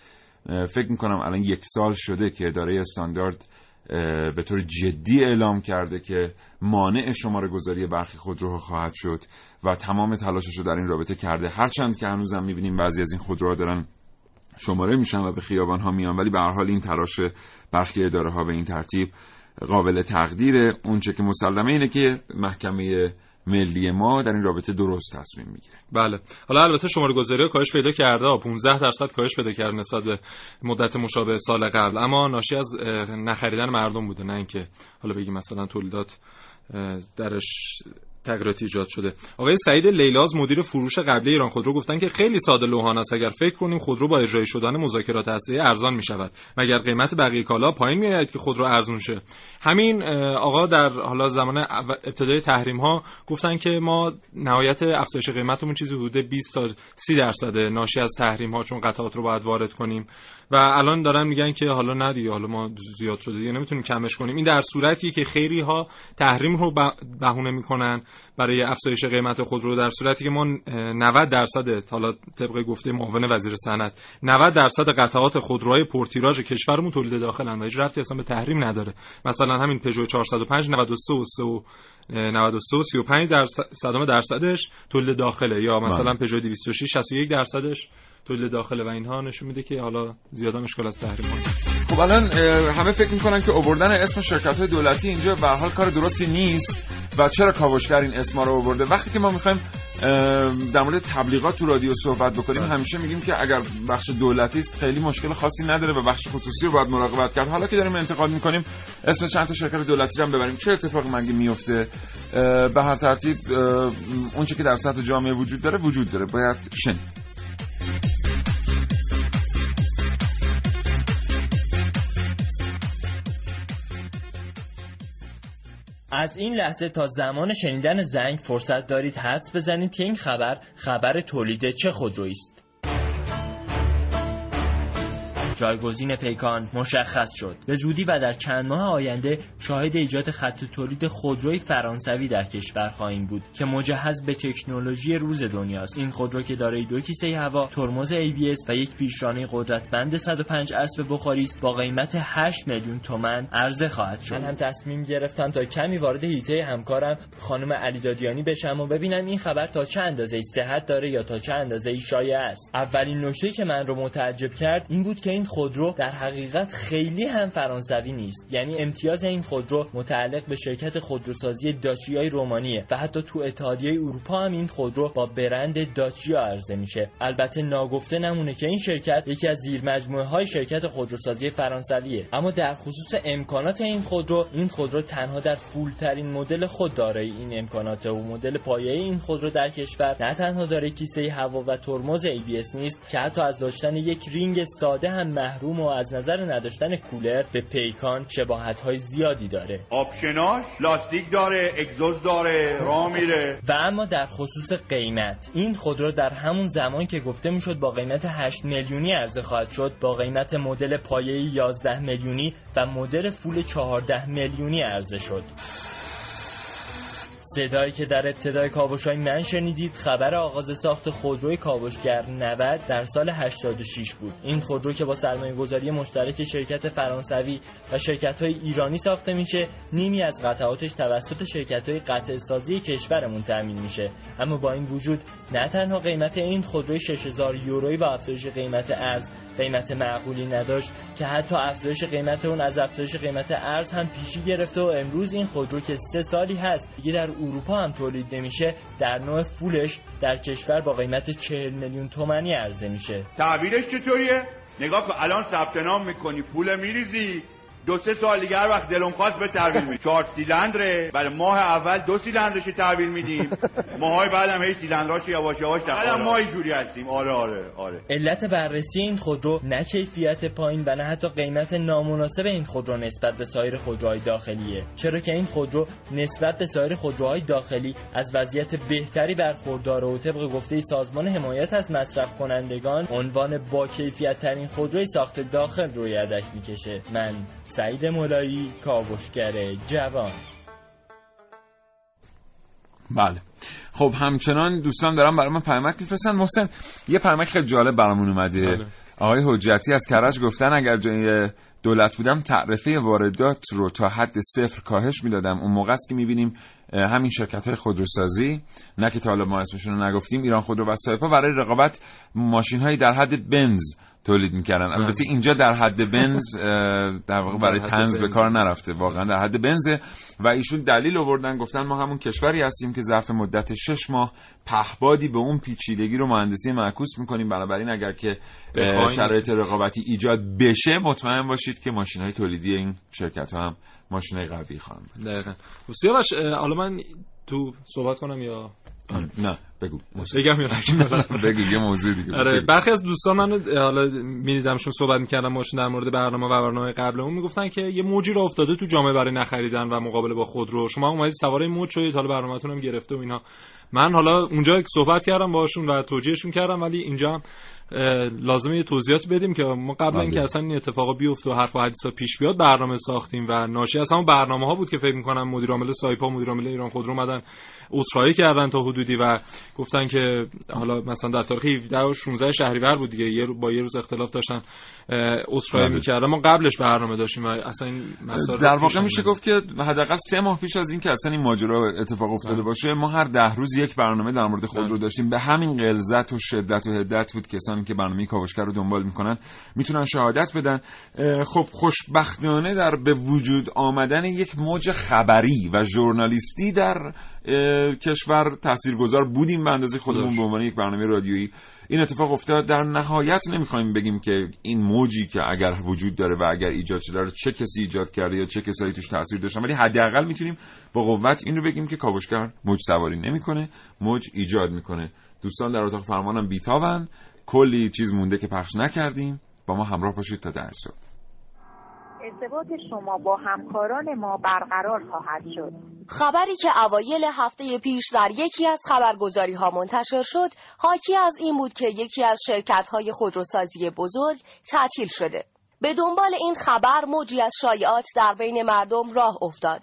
فکر می‌کنم الان یک سال شده که اداره استاندارد به طور جدی اعلام کرده که مانع شماره گذاری برخی خودروها خواهد شد و تمام تلاشش رو در این رابطه کرده. هرچند که هنوزم می‌بینیم بعضی از این خودروها دارن شماره میشن و به خیابان ها میان ولی به هر حال این تلاش برخی اداره ها به این ترتیب قابل تقدیره. اونچه که مسلمه اینه که محکمه ملی ما در این رابطه درست تصمیم می‌گیره. بله. حالا البته شماره گذاری کاهش پیدا کرده. 15 درصد کاهش پیدا کرده نسبت به مدت مشابه سال قبل. اما ناشی از نخریدن مردم بوده. نه اینکه حالا بگیم مثلا تولیدات درش تغییراتی ایجاد شده. آقای سعید لیلاز مدیر فروش قبلی ایران خودرو گفتن که خیلی ساده لوحان است. اگر فکر کنیم خودرو با اجرای شدن مذاکرات هسته‌ای ارزان می شود مگر قیمت بقیه کالا پایین میآید که خودرو ارزون شه؟ همین آقا در حالا زمان ابتدای تحریم ها گفتن که ما نهایت افزایش قیمتمون چیزی حدود 20 تا 30 درصد ناشی از تحریم ها چون قطعات رو باید وارد کنیم. و الان دارن میگن که حالا ندی حالا ما زیاد شده دیگه. نمی‌تونیم کمش کنیم. این در صورتی که خیلی ها تحریم رو بهونه می‌کنن. برای افزایش قیمت خودرو در صورتی که ما 90 درصد حالا طبق گفته معاون وزیر صنعت 90 درصد قطعات خودروهای پرتیراژ کشورمون تولید داخلن و هیچ ربطی اصلا به تحریم نداره. مثلا همین پژو 405 93 و 3 و 93 و 35 درصد درصدش تولید داخله. یا مثلا پژو 206 61 درصدش تولید داخله و اینها نشون میده که حالا زیادا مشکل از تحریم خب الان همه فکر می‌کنن که آوردن اسم شرکت های دولتی اینجا به حال کار درستی نیست. و چرا کاوشگر این اسما رو آورده؟ وقتی که ما می‌خوایم در مورد تبلیغات تو رادیو صحبت بکنیم بله. همیشه میگیم که اگر بخش دولتی است خیلی مشکل خاصی نداره و بخش خصوصی رو باید مراقبت کرد. حالا که داریم انتقاد می‌کنیم اسم چند تا شرکت دولتی رو هم ببریم. چه اتفاقی مگه میفته به هر ترتیب اون که در سطح جامعه وجود داره وجود داره. باید شنید. از این لحظه تا زمان شنیدن زنگ فرصت دارید حدس بزنید که این خبر خبر تولید چه خودرویی است. جایگزین پیکان مشخص شد. به زودی و در چند ماه آینده شاهد ایجاد خط تولید خودروی فرانسوی در کشور خواهیم بود که مجهز به تکنولوژی روز دنیاست. این خودرو که دارای دو کیسه هوا ترمز ABS و یک پیشرانه قدرتمند 105 اسب بخاری است با قیمت 8 میلیون تومن عرضه خواهد شد. من هم تصمیم گرفتم تا کمی وارد هیته همکارم خانم علی دادیانی بشم و ببینم این خبر تا چه اندازه صحت داره یا تا چه اندازه شایع است. اولین نکته که من رو متعجب کرد این بود که این خودرو در حقیقت خیلی هم فرانسوی نیست. یعنی امتیاز این خودرو متعلق به شرکت خودروسازی داچیای رومانیه و حتی تو اتحادیه اروپا هم این خودرو با برند داچیا عرضه میشه. البته ناگفته نمونه که این شرکت یکی از زیر مجموعه های شرکت خودروسازی فرانسویه. اما در خصوص امکانات این خودرو این خودرو تنها در فول ترین مدل خود دارای این امکانات و مدل پایه این خودرو در کشور. نه تنها داره کیسه هوا و ترمز ABS نیست که حتی از داشتن یک رینگ ساده هم محروم و از نظر نداشتن کولر به پیکان شباهت های زیادی داره. آپشناش لاستیک داره اگزوز داره راه میره. و اما در خصوص قیمت. این خودرو در همون زمان که گفته می‌شد با قیمت 8 میلیونی عرضه خواهد شد با قیمت مدل پایه 11 میلیونی و مدل فول 14 میلیونی عرضه شد. صدایی که در ابتدای کاوشای من شنیدید خبر آغاز ساخت خودروی کاوشگر 90 در سال 86 بود. این خودرو که با سرمایه گذاری مشترک شرکت فرانسوی و شرکت های ایرانی ساخته میشه نیمی از قطعاتش توسط شرکت های قطع سازی کشورمون تامین میشه. اما با این وجود نه تنها قیمت این خودروی 6000 یورویی با افزایش قیمت ارز قیمت معقولی نداشت که حتی افزایش قیمت اون از افزایش قیمت ارز هم پیشی گرفته و امروز این خودرو که سه سالی هست دیگه در اروپا هم تولید نمیشه در نوع فولش در کشور با قیمت 40 میلیون تومانی عرضه میشه. تعبیرش چطوریه؟ نگاه کن الان ثبت نام می‌کنی پول میریزی. دو سه سال دیگه هر وقت دلم خواست به تحویل میدیم. چهار سیلندره. برای ماه اول دو سیلندرش تحویل میدیم. ماهای بعدم هی سیلندراش یواش یواش بعدم ما اینجوری هستیم. آره آره آره. علت بررسی این خودرو نه کیفیت پایین و نه حتی قیمت نامناسب این خودرو نسبت به سایر خودروهای داخلیه. چرا که این خودرو نسبت به سایر خودروهای داخلی از وضعیت بهتری برخوردار و طبق گفته سازمان حمایت از مصرف کنندگان عنوان با کیفیت ترین خودروی ساخت داخل روی یدک می‌کشه. من سعید مولایی کاوشگر جوان. بله. خب همچنان دوستان دارم برای من پیامک میفرستن. محسن یه پیامک خیلی جالب برامون اومده. بله. آقای حجتی از کرج گفتن اگر جای دولت بودم تعرفه واردات رو تا حد صفر کاهش می‌دادم. اون موقع است که می‌بینیم همین شرکت های خودروسازی نه که تا حالا ما اسمشون رو نگفتیم ایران خودرو و سایپا برای رقابت ماشین هایی در حد بنز تولید می‌کردن. البته اینجا در حد بنز در واقع برای تنز به بنز. کار نرفته. واقعا در حد بنزه. و ایشون دلیل آوردن. گفتن ما همون کشوری هستیم که ظرف مدت شش ماه پهبادی به اون پیچیدگی رو مهندسی معکوس می‌کنیم. بنابراین اگر که شرایط رقابتی ایجاد بشه مطمئن باشید که ماشین های تولیدی این شرکت ها هم ماشین های قوی خواهند. دقیقا. حالا من تو صحبت کنم یا؟ نه بگو. بگم [LAUGHS] بگو یه موضوع دیگه. آره. برخی از دوستان من حالا میدیدمشون صحبت می‌کردم باشون در مورد برنامه و برنامه قبلمون می‌گفتن که یه موجی را افتاده تو جامعه برای نخریدن و مقابله با خودرو شما اومدید سوار این موج شدید حالا برنامه‌تون هم گرفته و اینا. من حالا اونجا صحبت کردم باشون و توجیهشون کردم ولی اینجا هم لازمه یه توضیحات بدیم که ما قبل بله. اینکه اصلا این اتفاقا بیفته و حرف و حدیثا پیش بیاد برنامه ساختیم و ناشی از همون برنامه ها بود که فکر می‌کنم مدیر عامل سایپا مدیر عامل ایران خودرو اومدن عذرخواهی کردن تا حدودی و گفتن که حالا مثلا در تاریخ 17 و 16 شهریور بود دیگه یه با یه روز اختلاف داشتن عذرخواهی بله. می‌کردن ما قبلش برنامه داشتیم و اصلا این در واقع میشه. گفت که حداقل سه ماه پیش از این که اصلا این ماجرا اتفاق افتاده باشه ما هر ده روز یک برنامه در مورد خودرو داشتیم به همین غلظت و شدت و هدت بود کسانی که برنامه کاوشگر رو دنبال می‌کنن می‌تونن شهادت بدن. خب خوشبختانه در به وجود آمدن یک موج خبری و ژورنالیستی در کشور تاثیرگذار بودیم به اندازه خودمون به عنوان یک برنامه رادیویی. این اتفاق افتاد. در نهایت نمی‌خوایم بگیم که این موجی که اگر وجود داره و اگر ایجاد شده رو چه کسی ایجاد کرده یا چه کسایی توش تاثیر داشتن ولی حداقل می‌تونیم با قوت این رو بگیم که کاوشگر موج سواری نمی‌کنه موج ایجاد می‌کنه. دوستان در اتاق فرمانم بیتابن. کلی چیز مونده که پخش نکردیم با ما همراه باشید تا در صبح ارتباط شما با همکاران ما برقرار خواهد شد. خبری که اوایل هفته پیش در یکی از خبرگزاری ها منتشر شد حاکی از این بود که یکی از شرکت های خودروسازی بزرگ تعطیل شده. به دنبال این خبر موجی از شایعات در بین مردم راه افتاد.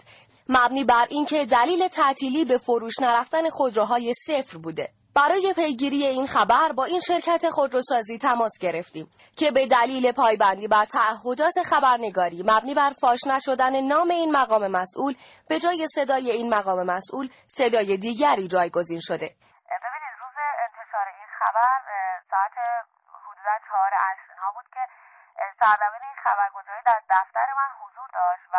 مبنی بر اینکه دلیل تعطیلی به فروش نرفتن خودروهای صفر بوده. برای پیگیری این خبر با این شرکت خودروسازی تماس گرفتیم که به دلیل پایبندی بر تعهدات خبرنگاری مبنی بر فاش نشدن نام این مقام مسئول به جای صدای این مقام مسئول صدای دیگری جایگزین شده. ببینید روز انتشار این خبر ساعت حدودا چهار عصر اینها بود که سردبیر این خبرگزاری در دفتر من حضور داشت و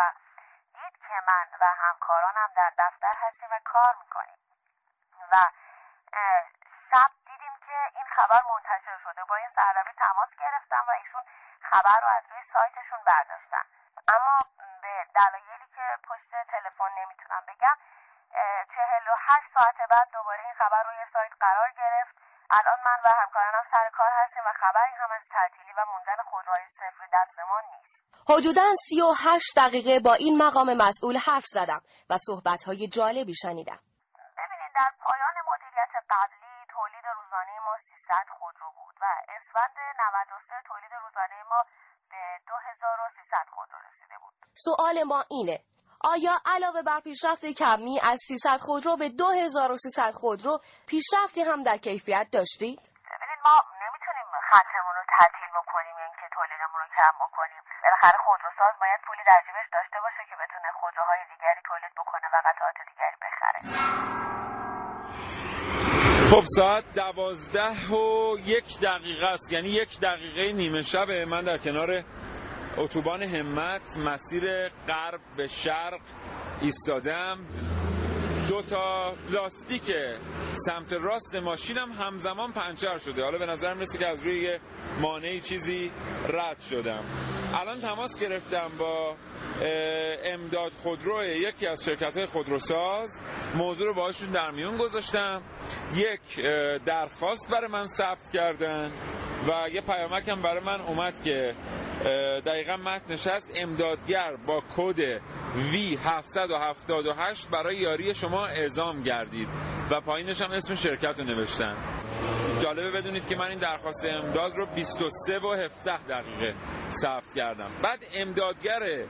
دید که من و همکارانم در دفتر هستیم و کار می‌کنیم و اه، شب دیدیم که این خبر منتشر شده. با این سردبیر تماس گرفتم و ایشون خبر رو از روی سایتشون برداشتن. اما به دلایلی که پشت تلفن نمی‌تونم بگم چهل و هشت ساعت بعد دوباره این خبر روی سایت قرار گرفت. الان من و همکارانم سر کار هستیم و خبری هم از تعطیلی و موندن خودروهای صفر دستمان نیست. حدوداً 38 دقیقه با این مقام مسئول حرف زدم و صحبت‌های جالبی شنیدم. ببینید در پایان مدیریت قبلی تولید روزانه ما 300 خودرو بود و اسفند 93 تولید روزانه ما به 2300 خودرو رسیده بود سوال ما اینه. آیا علاوه بر پیشرفت کمی از 300 خودرو به 2300 خودرو پیشرفتی هم در کیفیت داشتید؟ ببینید ما نمی‌تونیم خطمون رو تعطیل بکنیم یا اینکه تولیدمون رو کم بکنیم. بالاخره خودروساز باید پولی در جیبش داشته باشه که بتونه خودروهای دیگری تولید بکنه و قطعات دیگری بخره. خب ساعت دوازده و یک دقیقه است. یعنی یک دقیقه نیمه شبه من در کنار اتوبان همت مسیر غرب به شرق ایستادم. دو تا لاستیک سمت راست ماشینم همزمان پنچر شده. حالا به نظر می‌رسه که از روی مانعی چیزی رد شدم. الان تماس گرفتم با امداد خودرو یکی از شرکت های خودروساز. موضوع رو باهاشون در میون گذاشتم. یک درخواست برای من ثبت کردن و یه پیامک هم برای من اومد که دقیقا متنش هست امدادگر با کد V778 برای یاری شما اعزام گردید و پایینش هم اسم شرکت رو نوشتن. جالبه بدونید که من این درخواست امداد رو 23 و 17 دقیقه ثبت کردم. بعد امدادگر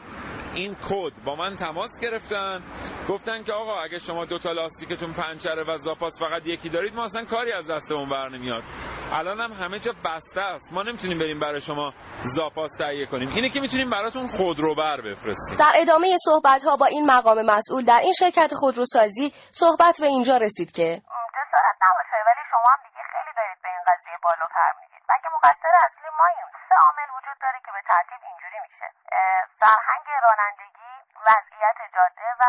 این کد با من تماس گرفتن. گفتن که آقا اگه شما دو تا لاستیکتون پنچره و زاپاس فقط یکی دارید ما اصلا کاری از دستمون بر نمیاد. الان هم همه جا بسته است. ما نمی‌تونیم بریم برای شما زاپاس تهیه کنیم. اینه که می‌تونیم براتون خودروبر بفرستیم. در ادامه صحبت ها با این مقام مسئول در این شرکت خودروسازی صحبت به اینجا رسید که جسارت نباشه ولی شما هم دیگه خیلی دارید به این قضیه بالاتر میگید. مگه مقصر اصلی ماییم سه عامل وجود داره که به ترتیب اینجوری میشه. فرهنگ رانندگی وضعیت جاده و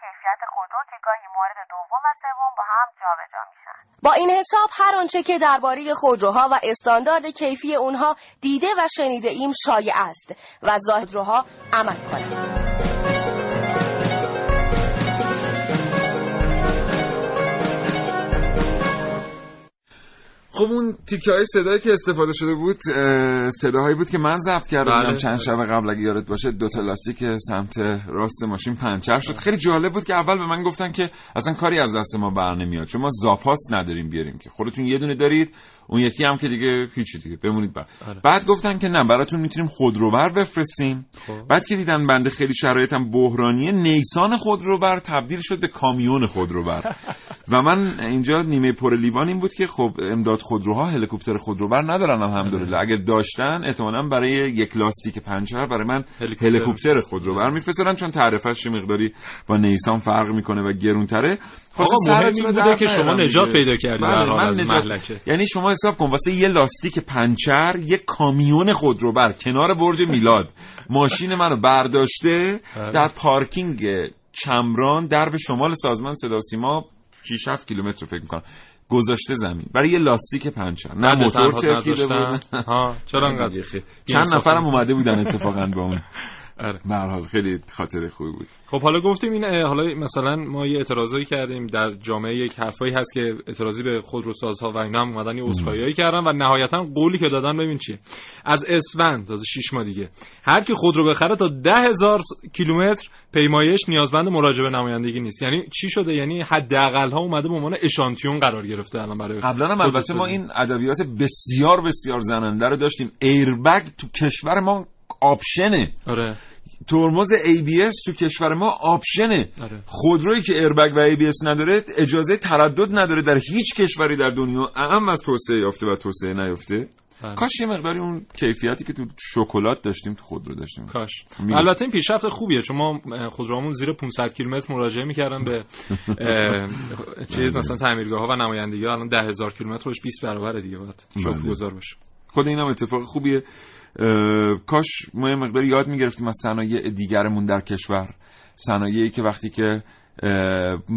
کیفیت خودرو که گاهی مورد دوم و سوم با هم جابجا میشن. با این حساب هر آنچه که درباره خودروها و استاندارد کیفی اونها دیده و شنیده ایم شایع است و ظاهروها عمل کنند. خب اون تیکه های صدایی که استفاده شده بود اه، صداهایی بود که من ضبط کرده بله، چند شب قبل اگه یادت باشه دو تا لاستیک سمت راست ماشین پنچر شد. خیلی جالب بود که اول به من گفتن که اصلا کاری از دست ما بر نمیاد چون ما زاپاس نداریم بیاریم که. خودتون یه دونه دارید اون یکی هم که دیگه هیچی دیگه بمونید بر. بعد گفتن که نه براتون می‌تونیم خودروبر بفرستیم. بعد که دیدن بنده خیلی شرایطم بحرانیه نیسان خودروبر تبدیل شد به کامیون خودروبر. [LAUGHS] و من اینجا نیمه پر لیوان این بود که خب امداد خودروها هلیکوپتر خودروبر ندارن الحمدلله. اگر داشتن احتمالاً برای یک لاستیک پنچر برای من هلیکوپتر خودروبر میفرستن چون تعرفش مقداری با نیسان فرق می‌کنه و گرونتره. آقا مهم این بوده که شما نجات پیدا کردید بله، من از نجات-. یعنی شما حساب کن واسه یه لاستیک پنچر یه کامیون خودروبر کنار برج میلاد. ماشین منو برداشته در پارکینگ چمران درب شمال سازمان صدا و سیما 6 7 کیلومتر فکر می‌کنم. گذاشته زمین. برای یه لاستیک پنچر. نه موتور ترکیده؟ بود. چرا [LAUGHS] انقدر؟ چند؟ نفرم اومده بودن اتفاقا با اون. [LAUGHS] آره. خیلی خاطر خوبی بود. خب حالا گفتیم این حالا مثلا ما یه اعتراضایی کردیم در جامعه یک حرفایی هست که اعتراضی به خودروسازها و اینا هم اومدن یه عذرخواهیایی کردن و نهایتا قولی که دادن ببین چیه از اسفند تازه 6 ماه دیگه. هر کی خودرو بخره تا ده هزار کیلومتر پیمایش نیازمند مراجعه نمایندگی نیست. یعنی چی شده؟ یعنی حداقل ها اومده به عنوان اشانتیون قرار گرفته الان برای قبلا هم البته ما. این ادبیات بسیار بسیار زننده رو داشتیم. ایربگ تو کشور ما آپشنه. آره. ترمز ABS تو کشور ما آپشنه. آره. خودرویی که ایربگ و ABS نداره اجازه تردد نداره در هیچ کشوری در دنیا. اهم از توسعه یافته و توسعه نیافته. بله. کاش یه مقداری اون کیفیتی که تو شکلات داشتیم تو خودرو داشتیم. کاش. می‌گم. البته این پیشرفت خوبیه. چون ما اه، خودروامون زیر 500 کیلومتر مراجعه می‌کردن به [LAUGHS] چیز مثلا تعمیرگاه ها و نمایندگی ها الان 10000 کیلومترش 20 برابره دیگه. باید بله. شکرگزار باشه. خود این هم اتفاق خوبیه. کاش ما یه مقداری یاد می‌گرفتیم از صنایع دیگرمون در کشور. صنایعی که وقتی که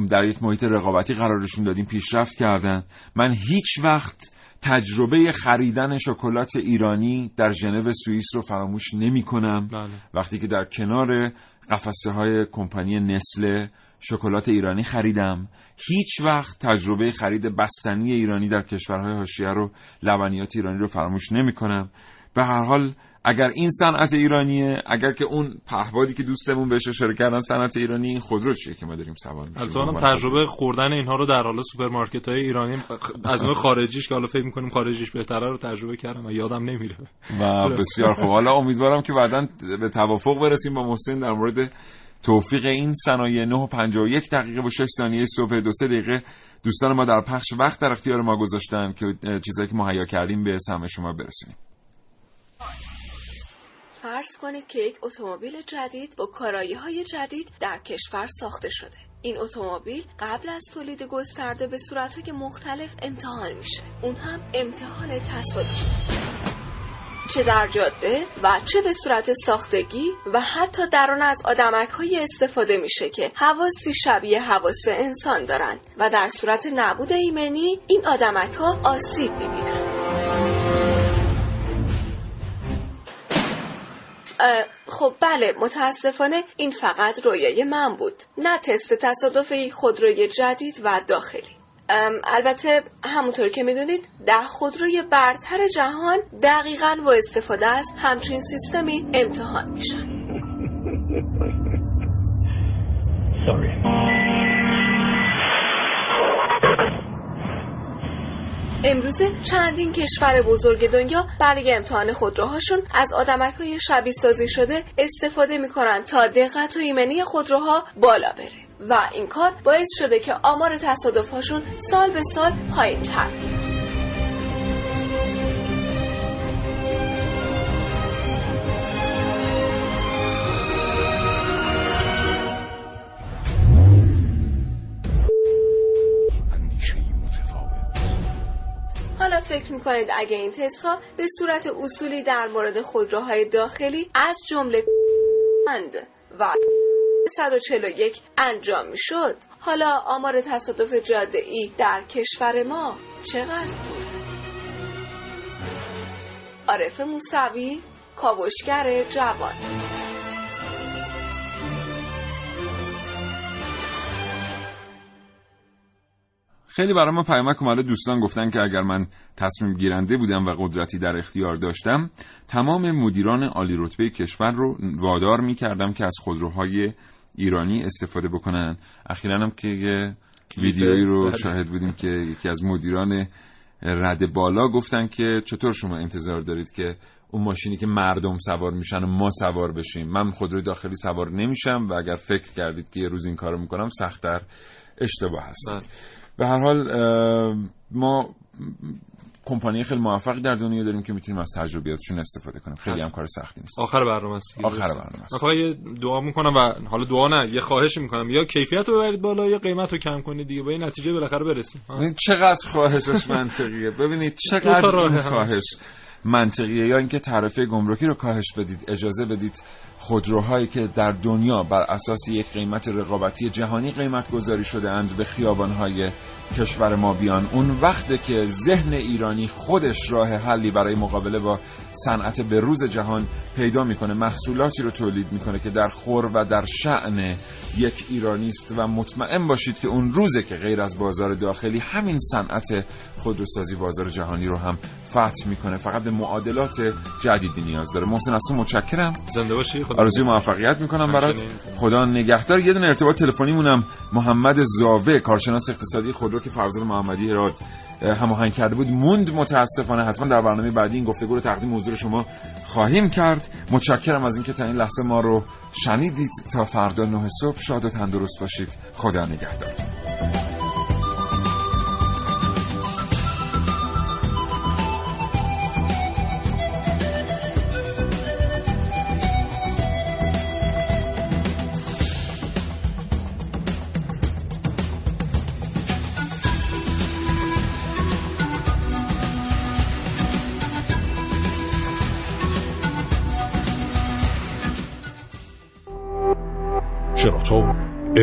در یک محیط رقابتی قرارشون دادیم پیشرفت کردن. من هیچ وقت تجربه خریدن شکلات ایرانی در ژنو سوئیس رو فراموش نمی کنم بله. وقتی که در کنار قفسه های کمپانی نستله شکلات ایرانی خریدم هیچ وقت تجربه خرید بستنی ایرانی در کشورهای حاشیه رو لبنیات ایرانی رو فراموش نمی کنم به هر حال اگر این صنعت ایرانیه اگر که اون پهبادی که دوستمون بهش اشاره کردن صنعت ایرانی این خودرو چیه که ما داریم سوار؟ البته هم تجربه خوردن اینها رو در حال سوپرمارکت های ایرانی از اون خارجیش که حالا فکر می‌کنیم خارجیش بهتره رو تجربه کردم و یادم نمیره. و بسیار خوب. حالا امیدوارم که بعدا به توافق برسیم با محسن در مورد توفیق این صنایع 9 و 51 دقیقه و 6 ثانیه صبح دو سه دقیقه. دوستان ما در پخش وقت در اختیار ما گذاشتن که چیزایی که مهیا کردیم به سمع شما برسونیم. فرض کنید که یک اتومبیل جدید با کارایی های جدید در کشور ساخته شده. این اتومبیل قبل از تولید گسترده به صورتهای مختلف امتحان میشه. اون هم امتحان تصادفی. چه در جاده و چه به صورت ساختگی و حتی در آن از آدمک های استفاده میشه که حواسی شبیه حواس انسان دارند و در صورت نبود ایمنی این آدمک ها آسیب می‌بینن. خب بله متاسفانه این فقط رویای من بود نه تست تصادف یک خودروی جدید و داخلی. البته همونطور که می‌دونید ده خودروی برتر جهان دقیقا با استفاده از همچین سیستمی امتحان میشن. امروزه چندین کشور بزرگ دنیا برای امتحان خودروهاشون از آدمک های شبیه سازی شده استفاده می‌کنن تا دقت و ایمنی خودروها بالا بره. و این کار باعث شده که آمار تصادفهاشون سال به سال پایین تر می‌کنید اگه این تست ها به صورت اصولی در مورد خودروهای داخلی از جمله اند و 141 انجام می‌شد حالا آمار تصادف جاده ای در کشور ما چقدر بود؟ عارف موسوی کاوشگر جوان خیلی برای ما پیامک اومده دوستان گفتن که اگر من تصمیم گیرنده بودم و قدرتی در اختیار داشتم تمام مدیران عالی رتبه کشور رو وادار می کردم که از خودروهای ایرانی استفاده بکنن. اخیرا هم که یه ویدیویی رو بله. شاهد بودیم که یکی از مدیران رد بالا گفتن که چطور شما انتظار دارید که اون ماشینی که مردم سوار میشن و ما سوار بشیم؟ من خودروی داخلی سوار نمیشم و اگر فکر کردید که یه روز این کارو می‌کنم سختتر اشتباه هست. به هر حال ما کمپانی خیلی موفقی در دنیا داریم که می‌تونیم از تجربیاتشون استفاده کنیم خیلی هم کار سختی نیست آخر برنامه است. آخر. برنامه است. من فقط یه دعا می‌کنم و حالا دعا نه یه خواهش می‌کنم یا کیفیت رو ببرید بالا یا قیمت رو کم کنید دیگه با این نتیجه بالاخره برسیم. ببینید چقدر خواهشش منطقیه ببینید چقدر. خواهش منطقیه یا اینکه تعرفه گمرکی رو کاهش بدید اجازه بدید خودروهایی که در دنیا بر اساس یک قیمت رقابتی جهانی قیمت گذاری شده اند به خیابانهای کشور ما بیان. اون وقته که ذهن ایرانی خودش راه حلی برای مقابله با صنعت به روز جهان پیدا می‌کنه. محصولاتی رو تولید می‌کنه که در خور و در شعن یک ایرانی است و مطمئن باشید که اون روزه که غیر از بازار داخلی همین صنعت خودروسازی بازار جهانی رو هم فتح می‌کنه. فقط معادلات جدیدی نیاز داره. محسن از تو متشکرم. زنده باشی خدا آرزوی موفقیت می‌کنم برات. خدا نگهدار. یه دونه ارتباط تلفنی مونم محمد زاوه کارشناس اقتصادی خودرو که فرزاد محمدی راد هماهنگ کرده بود موند متاسفانه. حتما در برنامه بعدی این گفتگو رو تقدیم حضور شما خواهیم کرد. متشکرم از اینکه تا این لحظه ما رو شنیدید. تا فردا نه صبح شاد و تندرست باشید. خدا نگهدار.